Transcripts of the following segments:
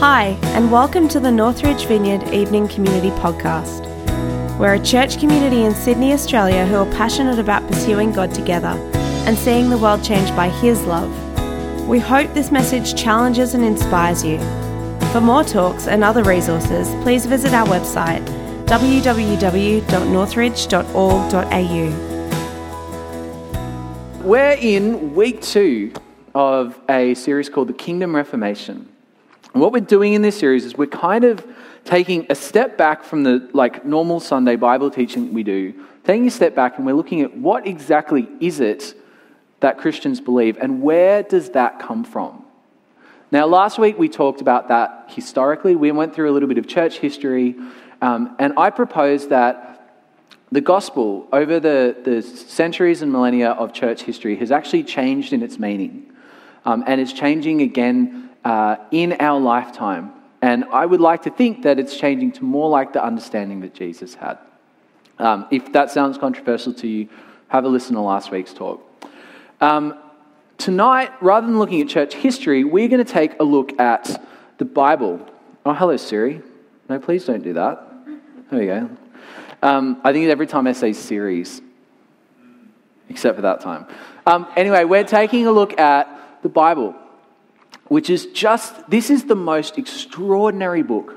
Hi, and welcome to the Northridge Vineyard Evening Community Podcast. We're a church community in Sydney, Australia who are passionate about pursuing God together and seeing the world changed by His love. We hope this message challenges and inspires you. For more talks and other resources, please visit our website www.northridge.org.au. We're in week two of a series called The Kingdom Reformation. What we're doing in this series is we're kind of taking a step back from the like normal Sunday Bible teaching that we do, taking a step back and we're looking at what exactly is it that Christians believe and where does that come from? Now, last week we talked about that historically. We went through a little bit of church history, um, and I proposed that the gospel over the, the centuries and millennia of church history has actually changed in its meaning. Um, and is changing again uh, in our lifetime. And I would like to think that it's changing to more like the understanding that Jesus had. Um, if that sounds controversial to you, have a listen to last week's talk. Um, tonight, rather than looking at church history, we're going to take a look at the Bible. Oh, hello, Siri. No, please don't do that. There we go. Um, I think every time I say series, except for that time. Um, anyway, we're taking a look at the Bible which is just, this is the most extraordinary book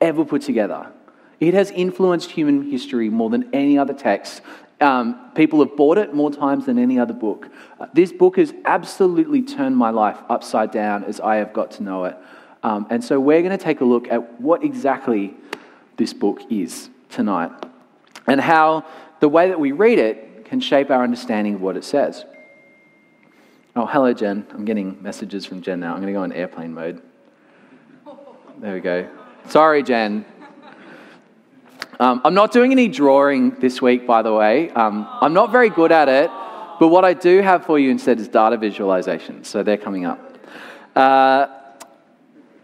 ever put together. It has influenced human history more than any other text. Um, people have bought it more times than any other book. Uh, this book has absolutely turned my life upside down as I have got to know it. Um, and so we're going to take a look at what exactly this book is tonight and how the way that we read it can shape our understanding of what it says. Oh, hello, Jen. I'm getting messages from Jen now. I'm going to go in airplane mode. There we go. Sorry, Jen. Um, I'm not doing any drawing this week, by the way. Um, I'm not very good at it, but what I do have for you instead is data visualization. So they're coming up. Uh,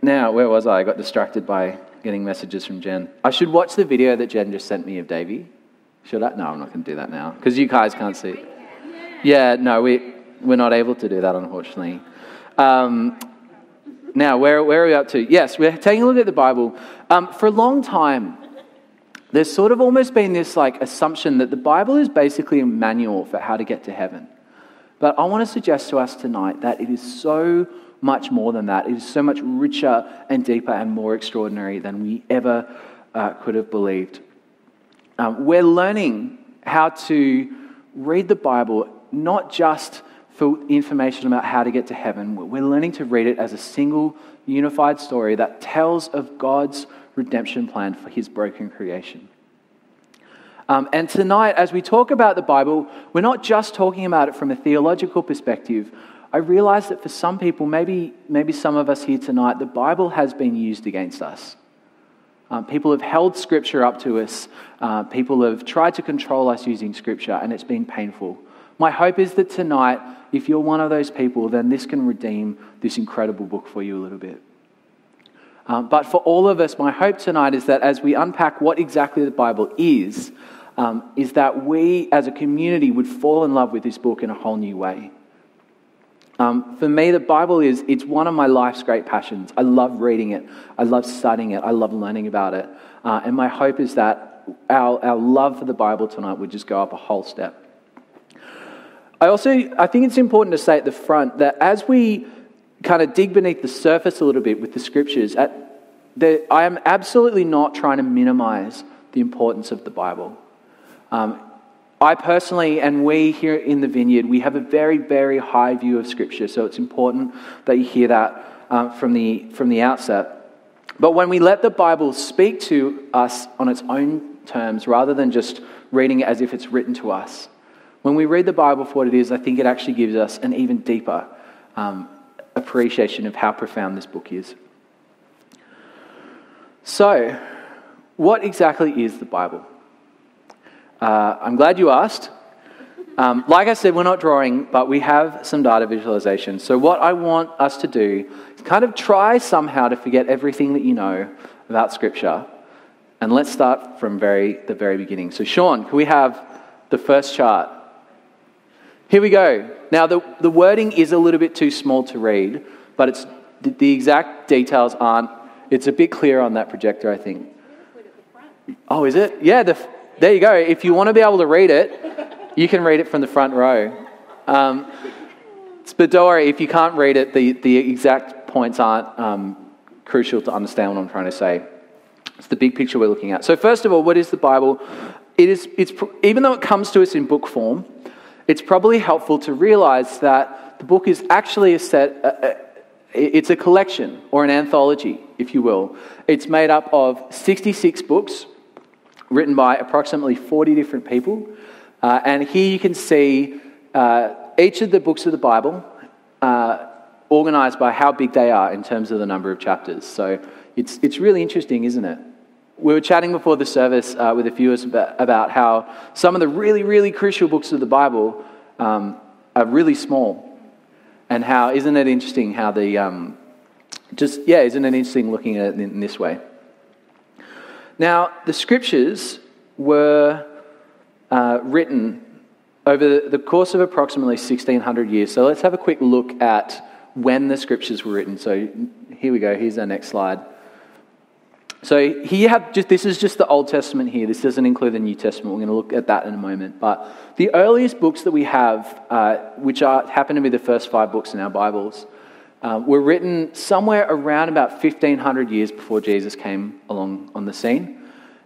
now, where was I? I got distracted by getting messages from Jen. I should watch the video that Jen just sent me of Davey. Should I? No, I'm not going to do that now because you guys can't see. Yeah, no, we we're not able to do that, unfortunately. Um, now, where, where are we up to? Yes, we're taking a look at the Bible. Um, for a long time, there's sort of almost been this like assumption that the Bible is basically a manual for how to get to heaven. But I want to suggest to us tonight that it is so much more than that. It is so much richer and deeper and more extraordinary than we ever uh, could have believed. Um, we're learning how to read the Bible not just for information about how to get to heaven. We're learning to read it as a single, unified story that tells of God's redemption plan for his broken creation. Um, and tonight, as we talk about the Bible, we're not just talking about it from a theological perspective. I realize that for some people, maybe, maybe some of us here tonight, the Bible has been used against us. Um, people have held Scripture up to us. Uh, people have tried to control us using Scripture, and it's been painful. My hope is that tonight if you're one of those people, then this can redeem this incredible book for you a little bit. Um, but for all of us, my hope tonight is that as we unpack what exactly the Bible is, um, is that we as a community would fall in love with this book in a whole new way. Um, for me, the Bible is it's one of my life's great passions. I love reading it. I love studying it. I love learning about it. Uh, and my hope is that our, our love for the Bible tonight would just go up a whole step. I also I think it's important to say at the front that as we kind of dig beneath the surface a little bit with the scriptures, at the, I am absolutely not trying to minimize the importance of the Bible. Um, I personally, and we here in the vineyard, we have a very, very high view of Scripture, so it's important that you hear that uh, from, the, from the outset. But when we let the Bible speak to us on its own terms, rather than just reading it as if it's written to us, when we read the Bible for what it is, I think it actually gives us an even deeper um, appreciation of how profound this book is. So, what exactly is the Bible? Uh, I'm glad you asked. Um, like I said, we're not drawing, but we have some data visualization. So, what I want us to do is kind of try somehow to forget everything that you know about Scripture. And let's start from very, the very beginning. So, Sean, can we have the first chart? Here we go. Now, the, the wording is a little bit too small to read, but it's, the, exact details aren't It's a bit clearer on that projector, I think. Oh, is it? Yeah, the, there you go. If you want to be able to read it, you can read it from the front row. Um, but don't worry, if you can't read it, the, the exact points aren't um, crucial to understand what I'm trying to say. It's the big picture we're looking at. So, first of all, what is the Bible? It is, it's, even though it comes to us in book form, it's probably helpful to realize that the book is actually a set, a, a, it's a collection or an anthology, if you will. It's made up of 66 books written by approximately 40 different people. Uh, and here you can see uh, each of the books of the Bible uh, organized by how big they are in terms of the number of chapters. So it's, it's really interesting, isn't it? We were chatting before the service uh, with a few of us about, how some of the really, really crucial books of the Bible um, are really small. And how, isn't it interesting how the, um, just, yeah, isn't it interesting looking at it in this way? Now, the scriptures were uh, written over the course of approximately 1600 years. So let's have a quick look at when the scriptures were written. So here we go. Here's our next slide. So here just this is just the Old Testament here. This doesn't include the New Testament. We're going to look at that in a moment. But the earliest books that we have, uh, which are, happen to be the first five books in our Bibles, uh, were written somewhere around about 1500 years before Jesus came along on the scene.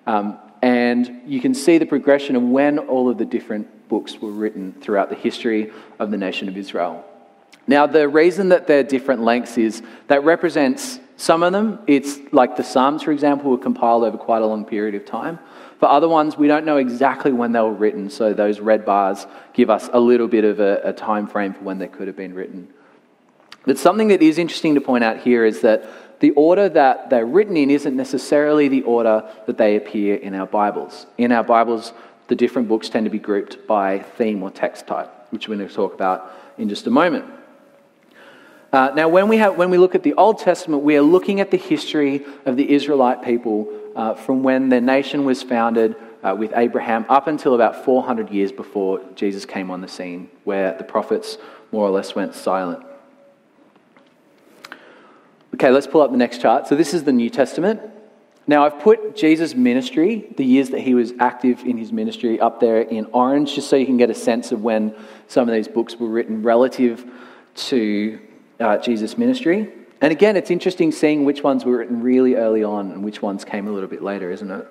Um, and you can see the progression of when all of the different books were written throughout the history of the nation of Israel. Now, the reason that they're different lengths is that represents some of them, it's like the Psalms, for example, were compiled over quite a long period of time. For other ones, we don't know exactly when they were written, so those red bars give us a little bit of a, a time frame for when they could have been written. But something that is interesting to point out here is that the order that they're written in isn't necessarily the order that they appear in our Bibles. In our Bibles, the different books tend to be grouped by theme or text type, which we're going to talk about in just a moment. Uh, now, when we, have, when we look at the Old Testament, we are looking at the history of the Israelite people uh, from when their nation was founded uh, with Abraham up until about 400 years before Jesus came on the scene, where the prophets more or less went silent. Okay, let's pull up the next chart. So, this is the New Testament. Now, I've put Jesus' ministry, the years that he was active in his ministry, up there in orange, just so you can get a sense of when some of these books were written relative to uh, Jesus' ministry. And again, it's interesting seeing which ones were written really early on and which ones came a little bit later, isn't it?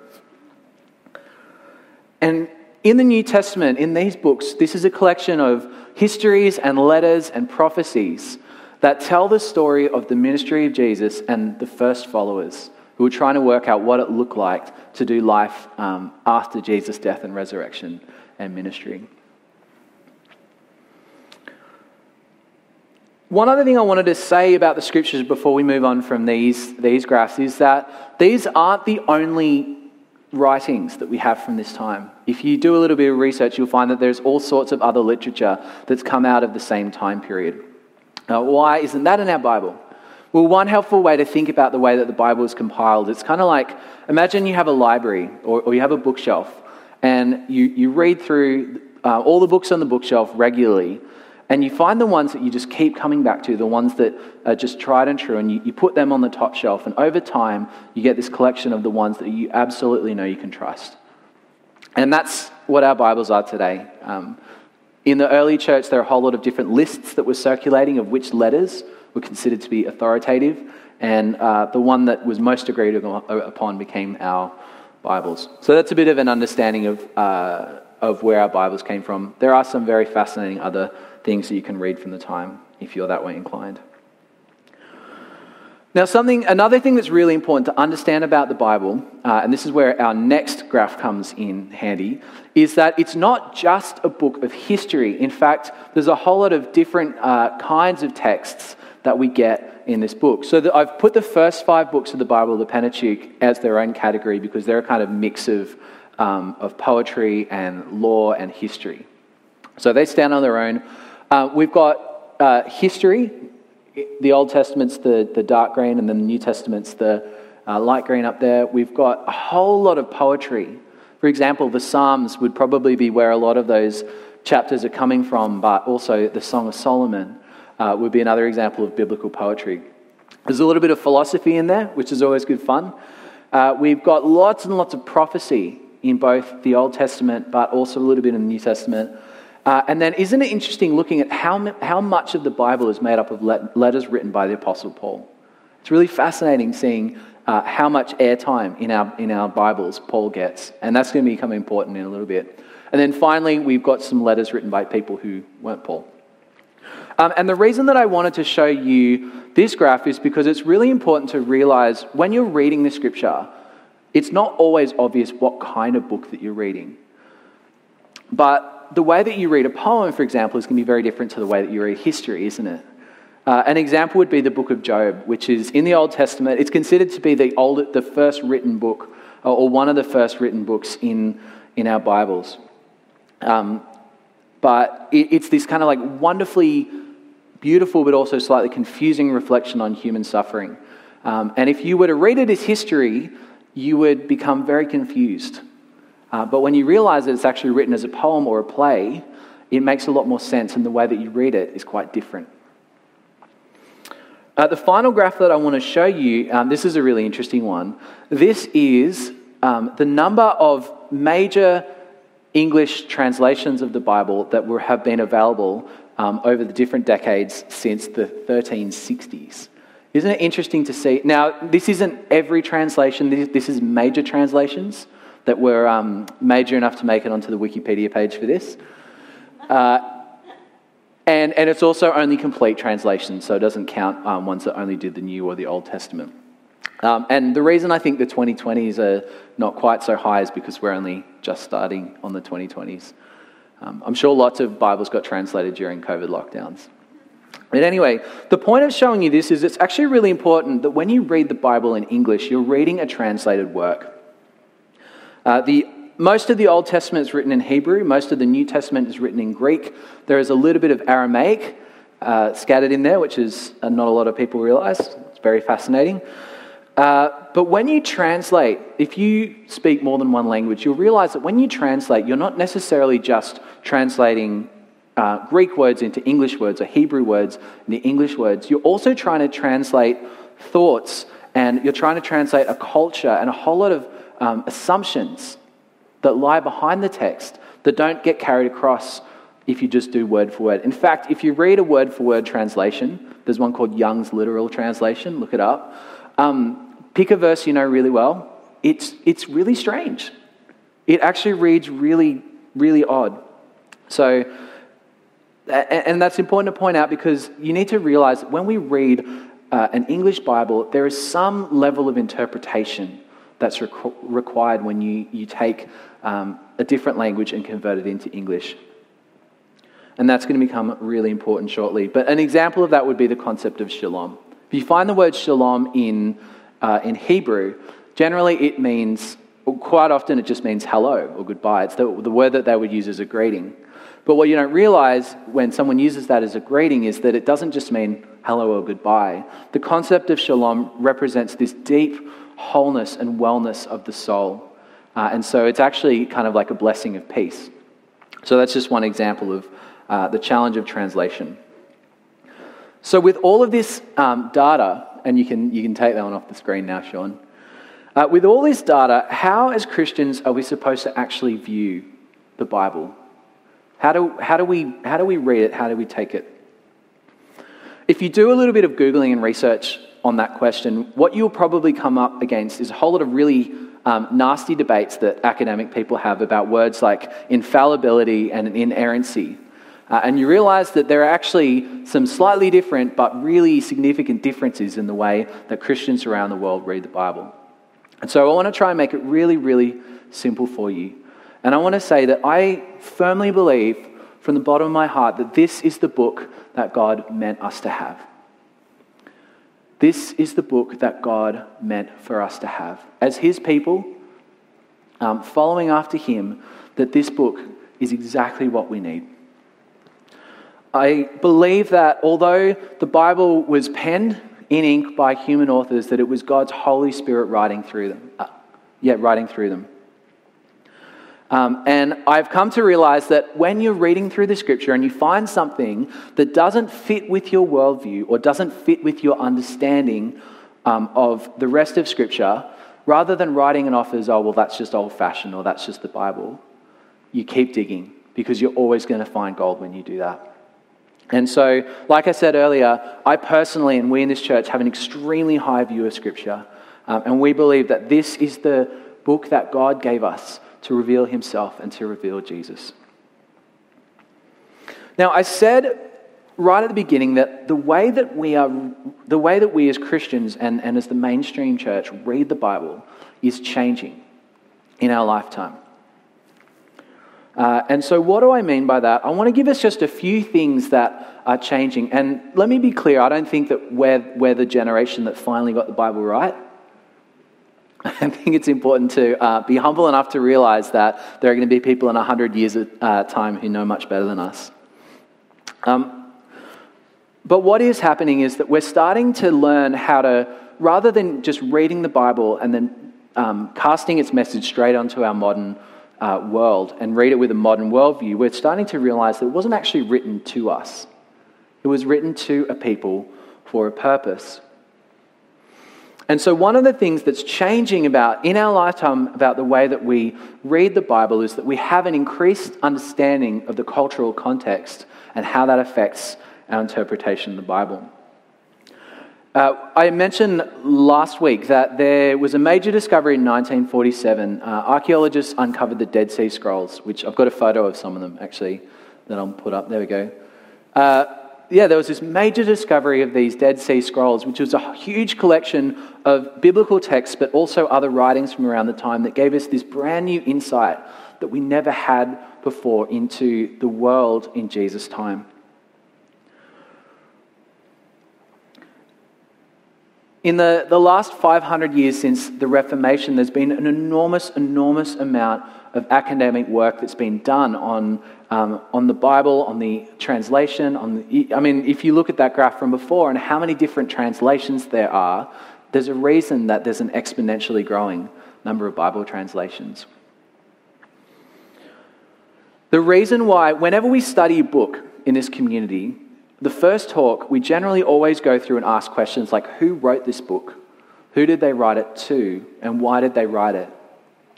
And in the New Testament, in these books, this is a collection of histories and letters and prophecies that tell the story of the ministry of Jesus and the first followers who were trying to work out what it looked like to do life um, after Jesus' death and resurrection and ministry. One other thing I wanted to say about the scriptures before we move on from these, these graphs is that these aren't the only writings that we have from this time. If you do a little bit of research, you'll find that there's all sorts of other literature that's come out of the same time period. Now, why isn't that in our Bible? Well, one helpful way to think about the way that the Bible is compiled, it's kind of like imagine you have a library or, or you have a bookshelf and you, you read through uh, all the books on the bookshelf regularly and you find the ones that you just keep coming back to, the ones that are just tried and true, and you, you put them on the top shelf. And over time, you get this collection of the ones that you absolutely know you can trust. And that's what our Bibles are today. Um, in the early church, there are a whole lot of different lists that were circulating of which letters were considered to be authoritative. And uh, the one that was most agreed upon became our Bibles. So that's a bit of an understanding of, uh, of where our Bibles came from. There are some very fascinating other things that you can read from the time if you're that way inclined. Now, something, another thing that's really important to understand about the Bible, uh, and this is where our next graph comes in handy, is that it's not just a book of history. In fact, there's a whole lot of different uh, kinds of texts that we get in this book. So the, I've put the first five books of the Bible, the Pentateuch, as their own category because they're a kind of mix of, um, of poetry and law and history. So they stand on their own. Uh, we've got uh, history. The Old Testament's the, the dark green, and then the New Testament's the uh, light green up there. We've got a whole lot of poetry. For example, the Psalms would probably be where a lot of those chapters are coming from, but also the Song of Solomon uh, would be another example of biblical poetry. There's a little bit of philosophy in there, which is always good fun. Uh, we've got lots and lots of prophecy in both the Old Testament, but also a little bit in the New Testament. Uh, and then, isn't it interesting looking at how, how much of the Bible is made up of letters written by the Apostle Paul? It's really fascinating seeing uh, how much airtime in our, in our Bibles Paul gets. And that's going to become important in a little bit. And then finally, we've got some letters written by people who weren't Paul. Um, and the reason that I wanted to show you this graph is because it's really important to realize when you're reading the scripture, it's not always obvious what kind of book that you're reading. But the way that you read a poem, for example, is going to be very different to the way that you read history, isn't it? Uh, an example would be the book of Job, which is in the Old Testament. It's considered to be the, old, the first written book, or one of the first written books in, in our Bibles. Um, but it, it's this kind of like wonderfully beautiful but also slightly confusing reflection on human suffering. Um, and if you were to read it as history, you would become very confused. Uh, but when you realize that it's actually written as a poem or a play, it makes a lot more sense, and the way that you read it is quite different. Uh, the final graph that I want to show you, um, this is a really interesting one. This is um, the number of major English translations of the Bible that were, have been available um, over the different decades since the 1360s. Isn't it interesting to see? Now, this isn't every translation, this, this is major translations that were um, major enough to make it onto the Wikipedia page for this. Uh, and, and it's also only complete translations, so it doesn't count um, ones that only did the New or the Old Testament. Um, and the reason I think the 2020s are not quite so high is because we're only just starting on the 2020s. Um, I'm sure lots of Bibles got translated during COVID lockdowns. But anyway, the point of showing you this is it's actually really important that when you read the Bible in English, you're reading a translated work. Uh, the, most of the Old Testament is written in Hebrew, most of the New Testament is written in Greek. There is a little bit of Aramaic uh, scattered in there, which is uh, not a lot of people realize. It's very fascinating. Uh, but when you translate, if you speak more than one language, you'll realize that when you translate, you're not necessarily just translating uh, Greek words into English words or Hebrew words into English words. You're also trying to translate thoughts and you're trying to translate a culture and a whole lot of um, assumptions that lie behind the text that don't get carried across if you just do word for word. In fact, if you read a word for word translation, there's one called Young's Literal Translation, look it up. Um, pick a verse you know really well. It's, it's really strange. It actually reads really, really odd. So, and that's important to point out because you need to realize that when we read uh, an English Bible, there is some level of interpretation that's requ- required when you, you take um, a different language and convert it into English. And that's going to become really important shortly. But an example of that would be the concept of shalom. If you find the word shalom in uh, in Hebrew, generally it means, quite often it just means hello or goodbye. It's the, the word that they would use as a greeting. But what you don't realize when someone uses that as a greeting is that it doesn't just mean hello or goodbye. The concept of shalom represents this deep wholeness and wellness of the soul. Uh, and so it's actually kind of like a blessing of peace. So that's just one example of uh, the challenge of translation. So, with all of this um, data, and you can, you can take that one off the screen now, Sean. Uh, with all this data, how, as Christians, are we supposed to actually view the Bible? How do, how, do we, how do we read it? How do we take it? If you do a little bit of Googling and research on that question, what you'll probably come up against is a whole lot of really um, nasty debates that academic people have about words like infallibility and inerrancy. Uh, and you realize that there are actually some slightly different but really significant differences in the way that Christians around the world read the Bible. And so I want to try and make it really, really simple for you. And I want to say that I firmly believe from the bottom of my heart that this is the book that God meant us to have. This is the book that God meant for us to have. As His people, um, following after Him, that this book is exactly what we need. I believe that although the Bible was penned in ink by human authors, that it was God's Holy Spirit writing through them. Uh, yeah, writing through them. Um, and I've come to realize that when you're reading through the scripture and you find something that doesn't fit with your worldview or doesn't fit with your understanding um, of the rest of scripture, rather than writing it off as, oh, well, that's just old fashioned or that's just the Bible, you keep digging because you're always going to find gold when you do that. And so, like I said earlier, I personally and we in this church have an extremely high view of Scripture. Um, and we believe that this is the book that God gave us to reveal himself and to reveal Jesus. Now, I said right at the beginning that the way that we are, the way that we as Christians and, and as the mainstream church read the Bible is changing in our lifetime. Uh, and so, what do I mean by that? I want to give us just a few things that are changing. And let me be clear I don't think that we're, we're the generation that finally got the Bible right. I think it's important to uh, be humble enough to realize that there are going to be people in 100 years' uh, time who know much better than us. Um, but what is happening is that we're starting to learn how to, rather than just reading the Bible and then um, casting its message straight onto our modern uh, world and read it with a modern worldview, we're starting to realize that it wasn't actually written to us. It was written to a people for a purpose. And so, one of the things that's changing about in our lifetime about the way that we read the Bible is that we have an increased understanding of the cultural context and how that affects our interpretation of the Bible. Uh, I mentioned last week that there was a major discovery in 1947. Uh, archaeologists uncovered the Dead Sea Scrolls, which I've got a photo of some of them actually that I'll put up. There we go. Uh, yeah, there was this major discovery of these Dead Sea Scrolls, which was a huge collection of biblical texts, but also other writings from around the time that gave us this brand new insight that we never had before into the world in Jesus' time. In the, the last 500 years since the Reformation, there's been an enormous, enormous amount of academic work that's been done on, um, on the Bible, on the translation. On the, I mean, if you look at that graph from before and how many different translations there are, there's a reason that there's an exponentially growing number of Bible translations. The reason why, whenever we study a book in this community, the first talk, we generally always go through and ask questions like who wrote this book? Who did they write it to? And why did they write it?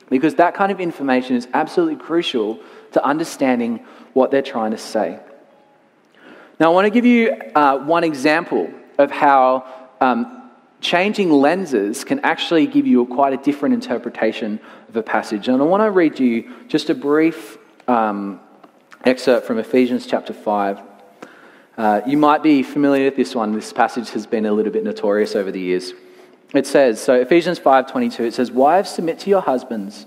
Because that kind of information is absolutely crucial to understanding what they're trying to say. Now, I want to give you uh, one example of how um, changing lenses can actually give you a, quite a different interpretation of a passage. And I want to read you just a brief um, excerpt from Ephesians chapter 5. Uh, you might be familiar with this one. This passage has been a little bit notorious over the years. It says, so Ephesians 5:22 it says, "Wives submit to your husbands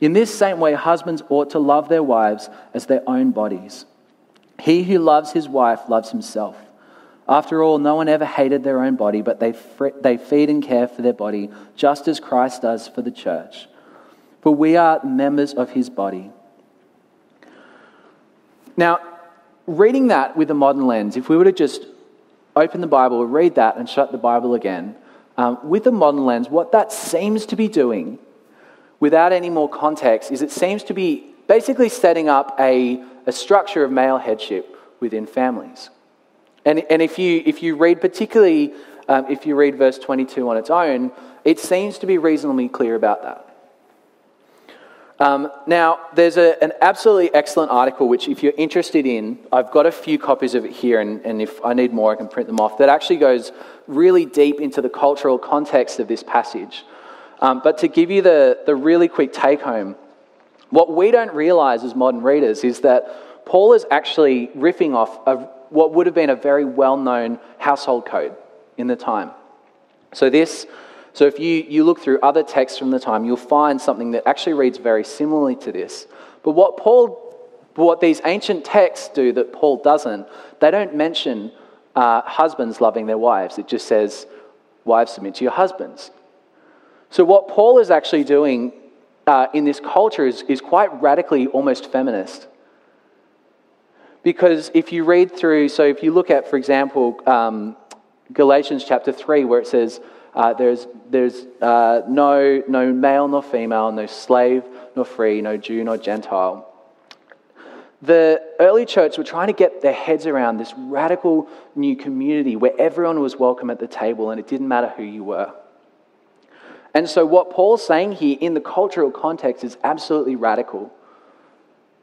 In this same way, husbands ought to love their wives as their own bodies. He who loves his wife loves himself. After all, no one ever hated their own body, but they, they feed and care for their body, just as Christ does for the church. For we are members of his body. Now, reading that with a modern lens, if we were to just open the Bible, read that, and shut the Bible again, um, with a modern lens, what that seems to be doing, without any more context, is it seems to be basically setting up a, a structure of male headship within families. And, and if, you, if you read, particularly um, if you read verse 22 on its own, it seems to be reasonably clear about that. Um, now, there's a, an absolutely excellent article, which, if you're interested in, I've got a few copies of it here, and, and if I need more, I can print them off, that actually goes really deep into the cultural context of this passage. Um, but to give you the, the really quick take home, what we don't realize as modern readers is that Paul is actually riffing off of what would have been a very well known household code in the time. So, this So if you, you look through other texts from the time, you'll find something that actually reads very similarly to this. But what Paul what these ancient texts do that Paul doesn't, they don't mention uh, husbands loving their wives. It just says, wives submit to your husbands. So, what Paul is actually doing uh, in this culture is, is quite radically almost feminist. Because if you read through, so if you look at, for example, um, Galatians chapter 3, where it says, uh, there's, there's uh, no, no male nor female, no slave nor free, no Jew nor Gentile. The early church were trying to get their heads around this radical new community where everyone was welcome at the table and it didn't matter who you were. And so, what Paul's saying here in the cultural context is absolutely radical.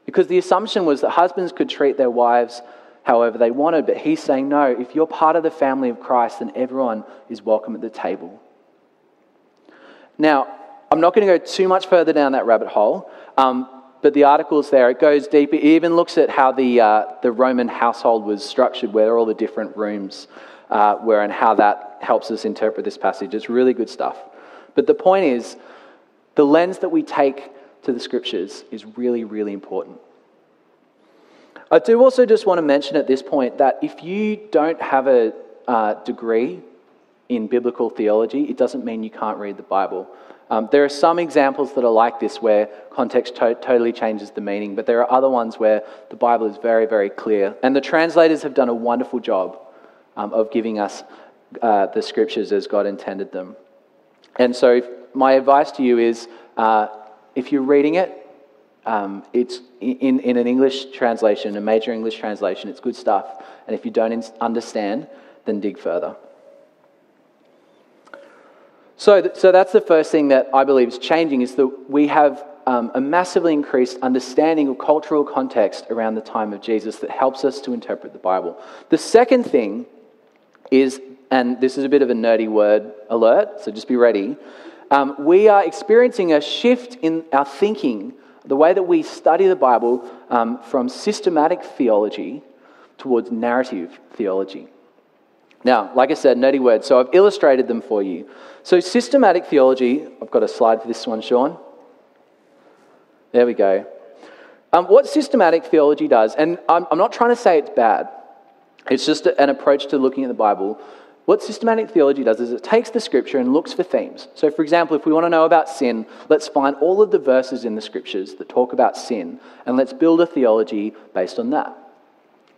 Because the assumption was that husbands could treat their wives however they wanted, but he's saying, no, if you're part of the family of Christ, then everyone is welcome at the table. Now, I'm not going to go too much further down that rabbit hole, um, but the article's there. It goes deeper. It even looks at how the, uh, the Roman household was structured, where all the different rooms uh, were, and how that helps us interpret this passage. It's really good stuff. But the point is, the lens that we take to the scriptures is really, really important. I do also just want to mention at this point that if you don't have a uh, degree in biblical theology, it doesn't mean you can't read the Bible. Um, there are some examples that are like this where context to- totally changes the meaning, but there are other ones where the Bible is very, very clear. And the translators have done a wonderful job um, of giving us uh, the scriptures as God intended them. And so, my advice to you is uh, if you're reading it, um, it's in, in an English translation, a major English translation, it's good stuff. And if you don't understand, then dig further. So, so that's the first thing that I believe is changing is that we have um, a massively increased understanding of cultural context around the time of Jesus that helps us to interpret the Bible. The second thing is, and this is a bit of a nerdy word alert, so just be ready. Um, we are experiencing a shift in our thinking, the way that we study the Bible um, from systematic theology towards narrative theology. Now, like I said, nerdy words, so I've illustrated them for you. So, systematic theology, I've got a slide for this one, Sean. There we go. Um, what systematic theology does, and I'm, I'm, not trying to say it's bad, it's just an approach to looking at the Bible. What systematic theology does is it takes the scripture and looks for themes. So, for example, if we want to know about sin, let's find all of the verses in the scriptures that talk about sin, and let's build a theology based on that.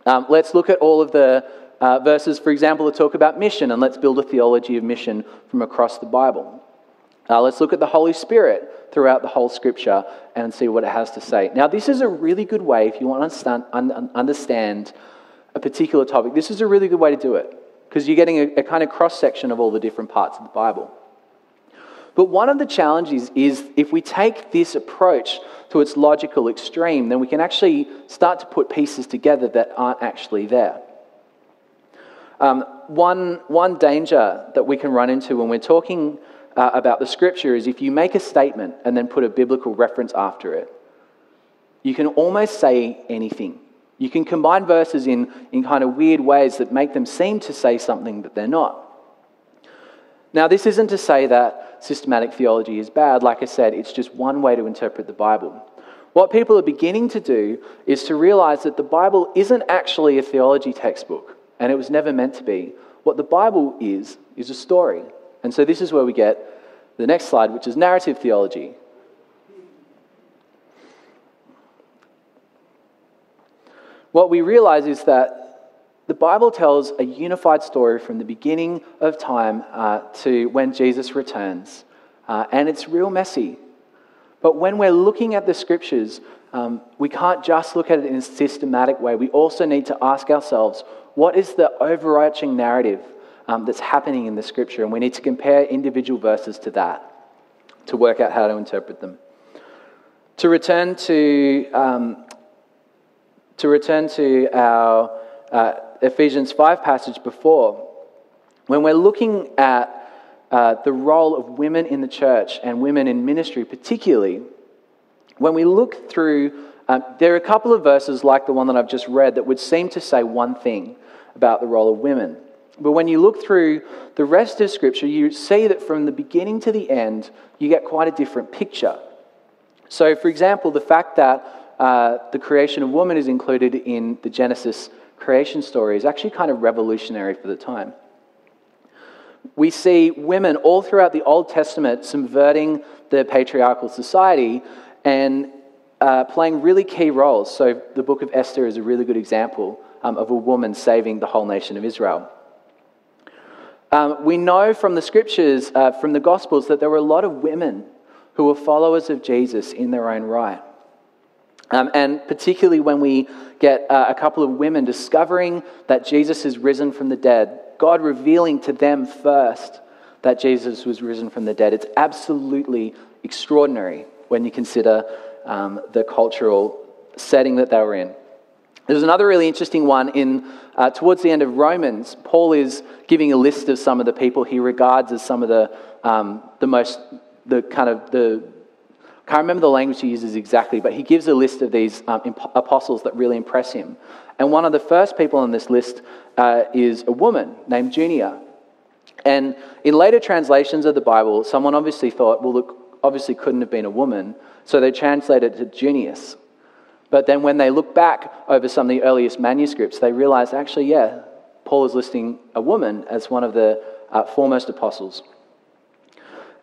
Um, let's look at all of the uh, verses, for example, that talk about mission, and let's build a theology of mission from across the Bible. Uh, let's look at the Holy Spirit throughout the whole scripture and see what it has to say. Now, this is a really good way, if you want to understand, un- understand a particular topic, this is a really good way to do it because you're getting a, a kind of cross section of all the different parts of the Bible. But one of the challenges is if we take this approach to its logical extreme, then we can actually start to put pieces together that aren't actually there. Um, one, one danger that we can run into when we're talking uh, about the scripture is if you make a statement and then put a biblical reference after it, you can almost say anything. You can combine verses in, in kind of weird ways that make them seem to say something that they're not. Now, this isn't to say that systematic theology is bad. Like I said, it's just one way to interpret the Bible. What people are beginning to do is to realize that the Bible isn't actually a theology textbook and it was never meant to be. What the Bible is, is a story. And so this is where we get the next slide, which is narrative theology. What we realize is that the Bible tells a unified story from the beginning of time uh, to when Jesus returns. Uh, and it's real messy. But when we're looking at the scriptures, um, we can't just look at it in a systematic way. We also need to ask ourselves what is the overarching narrative um, that's happening in the scripture? And we need to compare individual verses to that to work out how to interpret them. To return to, um, to, return to our uh, Ephesians 5 passage before, when we're looking at uh, the role of women in the church and women in ministry, particularly, when we look through, um, there are a couple of verses like the one that I've just read that would seem to say one thing about the role of women. But when you look through the rest of Scripture, you see that from the beginning to the end, you get quite a different picture. So, for example, the fact that uh, the creation of woman is included in the Genesis creation story is actually kind of revolutionary for the time. We see women all throughout the Old Testament subverting the patriarchal society and uh, playing really key roles. So, the book of Esther is a really good example um, of a woman saving the whole nation of Israel. Um, we know from the scriptures, uh, from the Gospels, that there were a lot of women who were followers of Jesus in their own right. Um, and particularly when we get uh, a couple of women discovering that Jesus is risen from the dead, God revealing to them first that Jesus was risen from the dead. It's absolutely extraordinary when you consider um, the cultural setting that they were in. There's another really interesting one in uh, towards the end of Romans. Paul is giving a list of some of the people he regards as some of the um, the most the kind of the can't remember the language he uses exactly, but he gives a list of these um, apostles that really impress him. And one of the first people on this list uh, is a woman named Junia. And in later translations of the Bible, someone obviously thought, well, look, obviously couldn't have been a woman, so they translated it to Junius. But then when they look back over some of the earliest manuscripts, they realize actually, yeah, Paul is listing a woman as one of the uh, foremost apostles.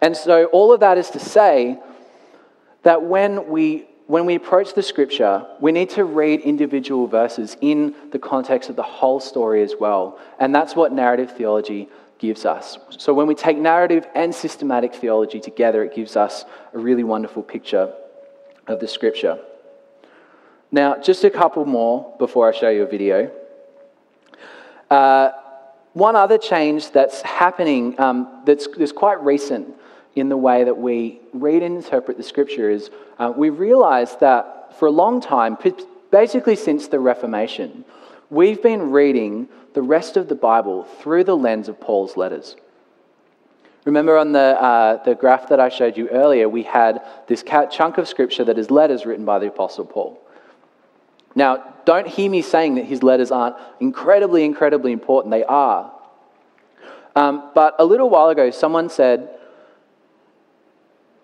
And so all of that is to say that when we when we approach the scripture, we need to read individual verses in the context of the whole story as well. And that's what narrative theology gives us. So when we take narrative and systematic theology together, it gives us a really wonderful picture of the scripture. Now, just a couple more before I show you a video. Uh, one other change that's happening um, that's, that's quite recent in the way that we read and interpret the scripture is uh, we realize that for a long time, basically since the Reformation, we've been reading the rest of the Bible through the lens of Paul's letters. Remember on the, uh, the graph that I showed you earlier, we had this chunk of scripture that is letters written by the Apostle Paul. Now, don't hear me saying that his letters aren't incredibly, incredibly important. They are. Um, but a little while ago, someone said,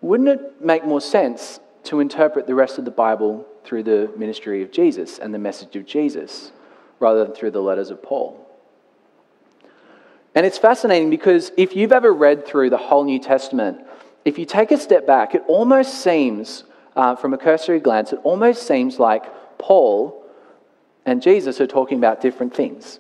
wouldn't it make more sense to interpret the rest of the Bible through the ministry of Jesus and the message of Jesus rather than through the letters of Paul? And it's fascinating because if you've ever read through the whole New Testament, if you take a step back, it almost seems, uh, from a cursory glance, it almost seems like Paul and Jesus are talking about different things.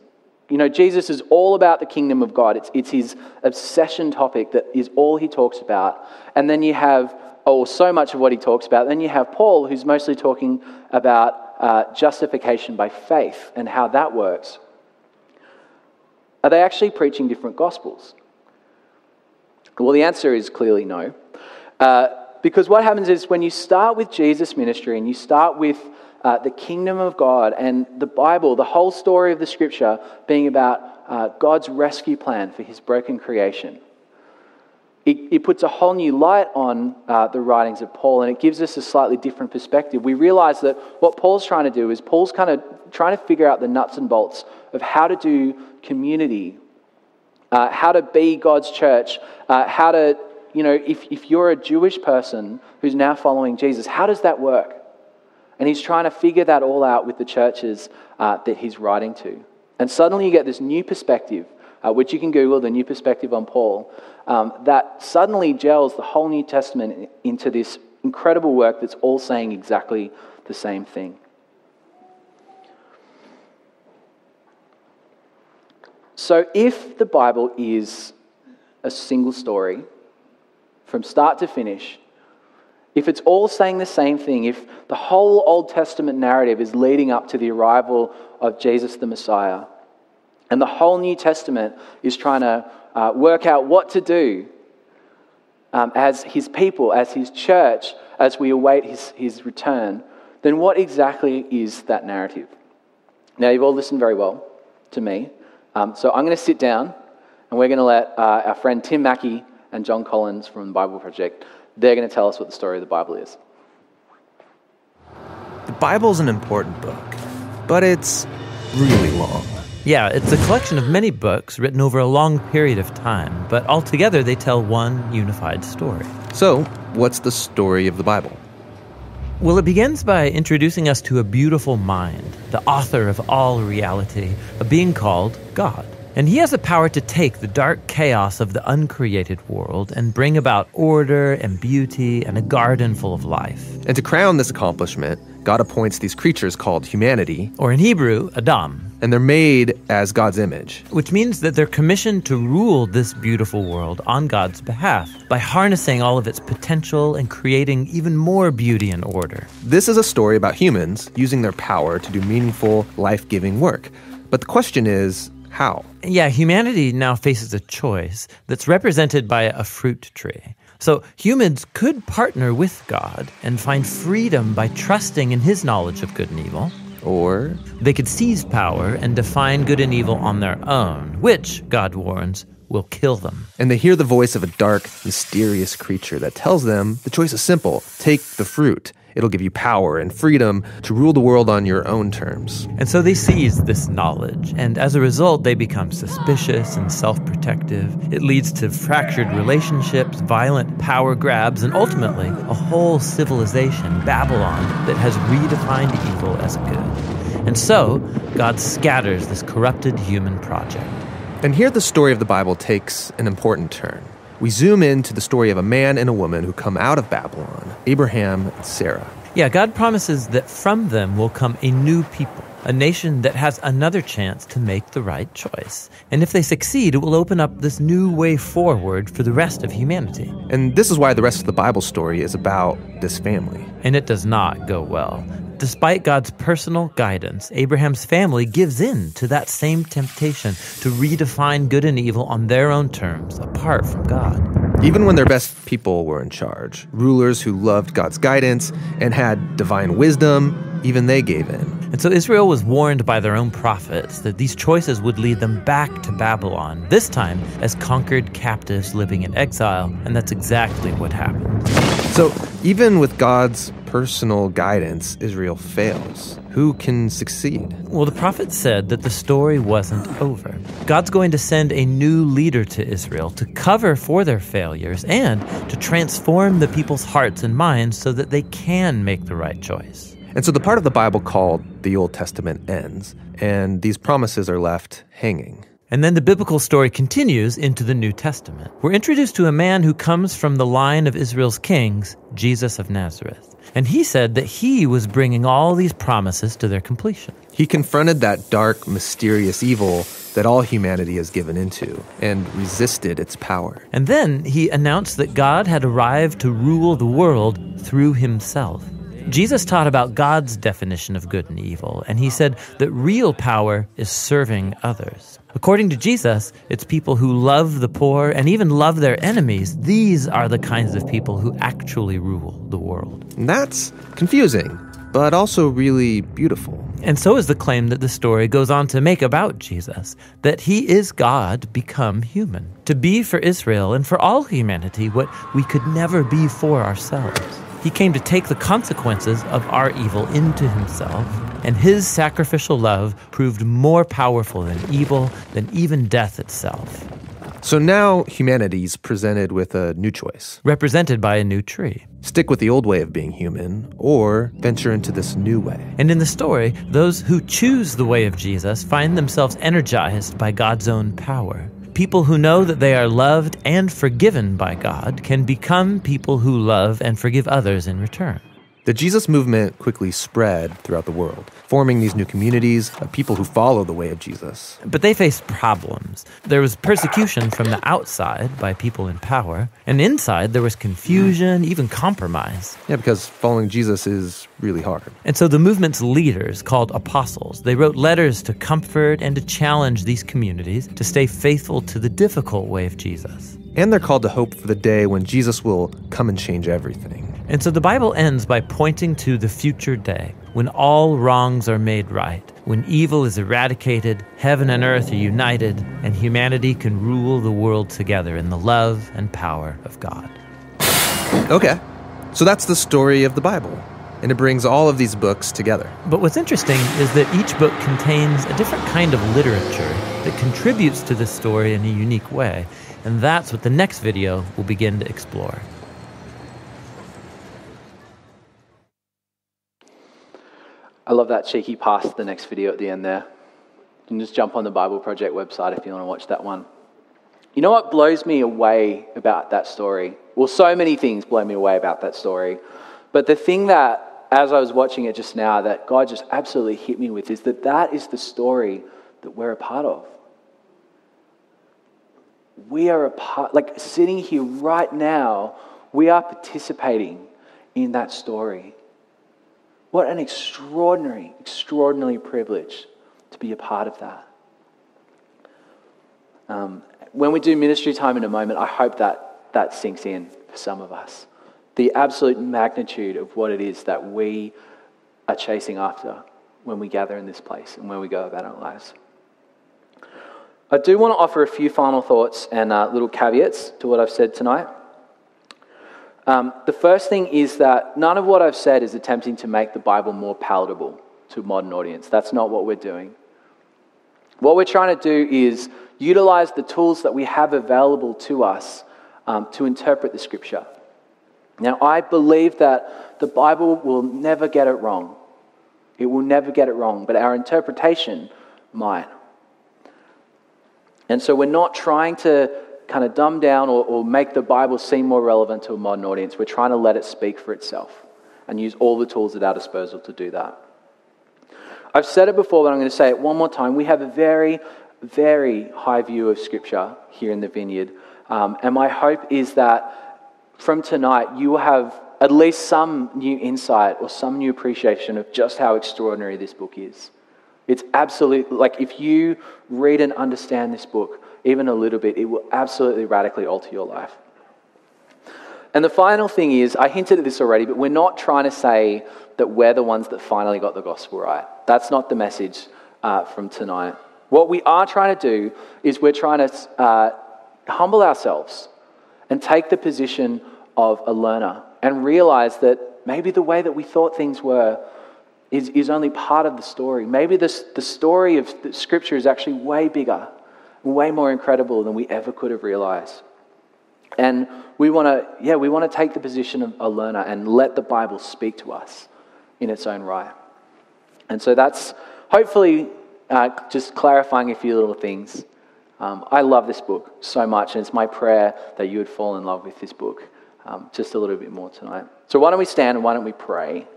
You know, Jesus is all about the kingdom of God. It's, it's his obsession topic that is all he talks about. And then you have, oh, so much of what he talks about. Then you have Paul, who's mostly talking about uh, justification by faith and how that works. Are they actually preaching different gospels? Well, the answer is clearly no. Uh, because what happens is when you start with Jesus' ministry and you start with uh, the kingdom of God and the Bible, the whole story of the scripture being about uh, God's rescue plan for his broken creation. It, it puts a whole new light on uh, the writings of Paul and it gives us a slightly different perspective. We realize that what Paul's trying to do is Paul's kind of trying to figure out the nuts and bolts of how to do community, uh, how to be God's church, uh, how to, you know, if, if you're a Jewish person who's now following Jesus, how does that work? And he's trying to figure that all out with the churches uh, that he's writing to. And suddenly you get this new perspective, uh, which you can Google, the new perspective on Paul, um, that suddenly gels the whole New Testament into this incredible work that's all saying exactly the same thing. So, if the Bible is a single story from start to finish, if it's all saying the same thing, if the whole Old Testament narrative is leading up to the arrival of Jesus the Messiah, and the whole New Testament is trying to uh, work out what to do um, as his people, as his church, as we await his, his return, then what exactly is that narrative? Now, you've all listened very well to me. Um, so I'm going to sit down and we're going to let uh, our friend Tim Mackie and Jon Collins from the Bible Project they're going to tell us what the story of the Bible is. The Bible is an important book, but it's really long. Yeah, it's a collection of many books written over a long period of time, but altogether they tell one unified story. So, what's the story of the Bible? Well, it begins by introducing us to a beautiful mind, the author of all reality, a being called God. And he has the power to take the dark chaos of the uncreated world and bring about order and beauty and a garden full of life. And to crown this accomplishment, God appoints these creatures called humanity, Or in Hebrew, Adam, and they're made as God's image. which means that they're commissioned to rule this beautiful world on God's behalf by harnessing all of its potential and creating even more beauty and order. This is a story about humans using their power to do meaningful, life giving work. But the question is, how? Yeah, humanity now faces a choice that's represented by a fruit tree. So humans could partner with God and find freedom by trusting in his knowledge of good and evil. Or They could seize power and define good and evil on their own, which, God warns, will kill them. and they hear the voice of a dark, mysterious creature that tells them the choice is simple take the fruit. It'll give you power and freedom to rule the world on your own terms. And so they seize this knowledge, and as a result, they become suspicious and self protective. It leads to fractured relationships, violent power grabs, and ultimately a whole civilization, Babylon, that has redefined evil as good. And so, God scatters this corrupted human project. And here the story of the Bible takes an important turn. We zoom in to the story of a man and a woman who come out of Babylon Abraham and Sarah. Yeah, God promises that from them will come a new people, a nation that has another chance to make the right choice. And if they succeed, it will open up this new way forward for the rest of humanity. And this is why the rest of the Bible story is about this family. And it does not go well. Despite God's personal guidance, Abraham's family gives in to that same temptation to redefine good and evil on their own terms, apart from God. Even when their best people were in charge, rulers who loved God's guidance and had divine wisdom, even they gave in. And so Israel was warned by their own prophets that these choices would lead them back to Babylon, this time as conquered captives living in exile, and that's exactly what happened. So, even with God's personal guidance, Israel fails. Who can succeed? Well, the prophet said that the story wasn't over. God's going to send a new leader to Israel to cover for their failures and to transform the people's hearts and minds so that they can make the right choice. And so the part of the Bible called the Old Testament ends, and these promises are left hanging. And then the biblical story continues into the New Testament. We're introduced to a man who comes from the line of Israel's kings, Jesus of Nazareth. And he said that he was bringing all these promises to their completion. He confronted that dark, mysterious evil that all humanity has given into and resisted its power. And then he announced that God had arrived to rule the world through himself. Jesus taught about God's definition of good and evil, and he said that real power is serving others. According to Jesus, it's people who love the poor and even love their enemies. These are the kinds of people who actually rule the world. And that's confusing, but also really beautiful. And so is the claim that the story goes on to make about Jesus that he is God become human, to be for Israel and for all humanity what we could never be for ourselves. He came to take the consequences of our evil into himself, and his sacrificial love proved more powerful than evil, than even death itself, So now humanity's presented with a new choice represented by a new tree. stick with the old way of being human, or venture into this new way. And in the story, those who choose the way of Jesus find themselves energized by God's own power. People who know that they are loved and forgiven by God can become people who love and forgive others in return. The Jesus movement quickly spread throughout the world, forming these new communities of people who follow the way of Jesus. But they faced problems. There was persecution from the outside by people in power, and inside there was confusion, even compromise. Yeah, because following Jesus is really hard. And so the movement's leaders, called apostles, they wrote letters to comfort and to challenge these communities to stay faithful to the difficult way of Jesus. And they're called to hope for the day when Jesus will come and change everything. And so the Bible ends by pointing to the future day when all wrongs are made right, when evil is eradicated, heaven and earth are united, and humanity can rule the world together in the love and power of God. Okay, so that's the story of the Bible. and it brings all of these books together. But what's interesting is that each book contains a different kind of literature that contributes to the story in a unique way. And that's what the next video will begin to explore. I love that cheeky pass to the next video at the end there. You can just jump on the Bible Project website if you want to watch that one. You know what blows me away about that story? Well, so many things blow me away about that story. But the thing that, as I was watching it just now, that God just absolutely hit me with is that that is the story that we're a part of. We are a part, like sitting here right now, we are participating in that story. What an extraordinary, extraordinary privilege to be a part of that. Um, when we do ministry time in a moment, I hope that that sinks in for some of us. The absolute magnitude of what it is that we are chasing after when we gather in this place and when we go about our lives. I do want to offer a few final thoughts and uh, little caveats to what I've said tonight. Um, the first thing is that none of what I've said is attempting to make the Bible more palatable to a modern audience. That's not what we're doing. What we're trying to do is utilize the tools that we have available to us um, to interpret the scripture. Now, I believe that the Bible will never get it wrong. It will never get it wrong, but our interpretation might. And so we're not trying to kind of dumb down or, or make the Bible seem more relevant to a modern audience. We're trying to let it speak for itself and use all the tools at our disposal to do that. I've said it before, but I'm going to say it one more time. We have a very, very high view of Scripture here in the vineyard. Um, and my hope is that from tonight, you will have at least some new insight or some new appreciation of just how extraordinary this book is. It's absolutely, like, if you read and understand this book, even a little bit, it will absolutely radically alter your life. And the final thing is, I hinted at this already, but we're not trying to say that we're the ones that finally got the gospel right. That's not the message uh, from tonight. What we are trying to do is we're trying to uh, humble ourselves and take the position of a learner and realize that maybe the way that we thought things were is, is only part of the story. Maybe this, the story of the Scripture is actually way bigger, way more incredible than we ever could have realized. And we want to, yeah, we want to take the position of a learner and let the Bible speak to us in its own right. And so that's hopefully uh, just clarifying a few little things. Um, I love this book so much, and it's my prayer that you would fall in love with this book um, just a little bit more tonight. So, why don't we stand and why don't we pray?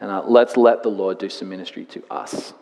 And uh, let's let the Lord do some ministry to us.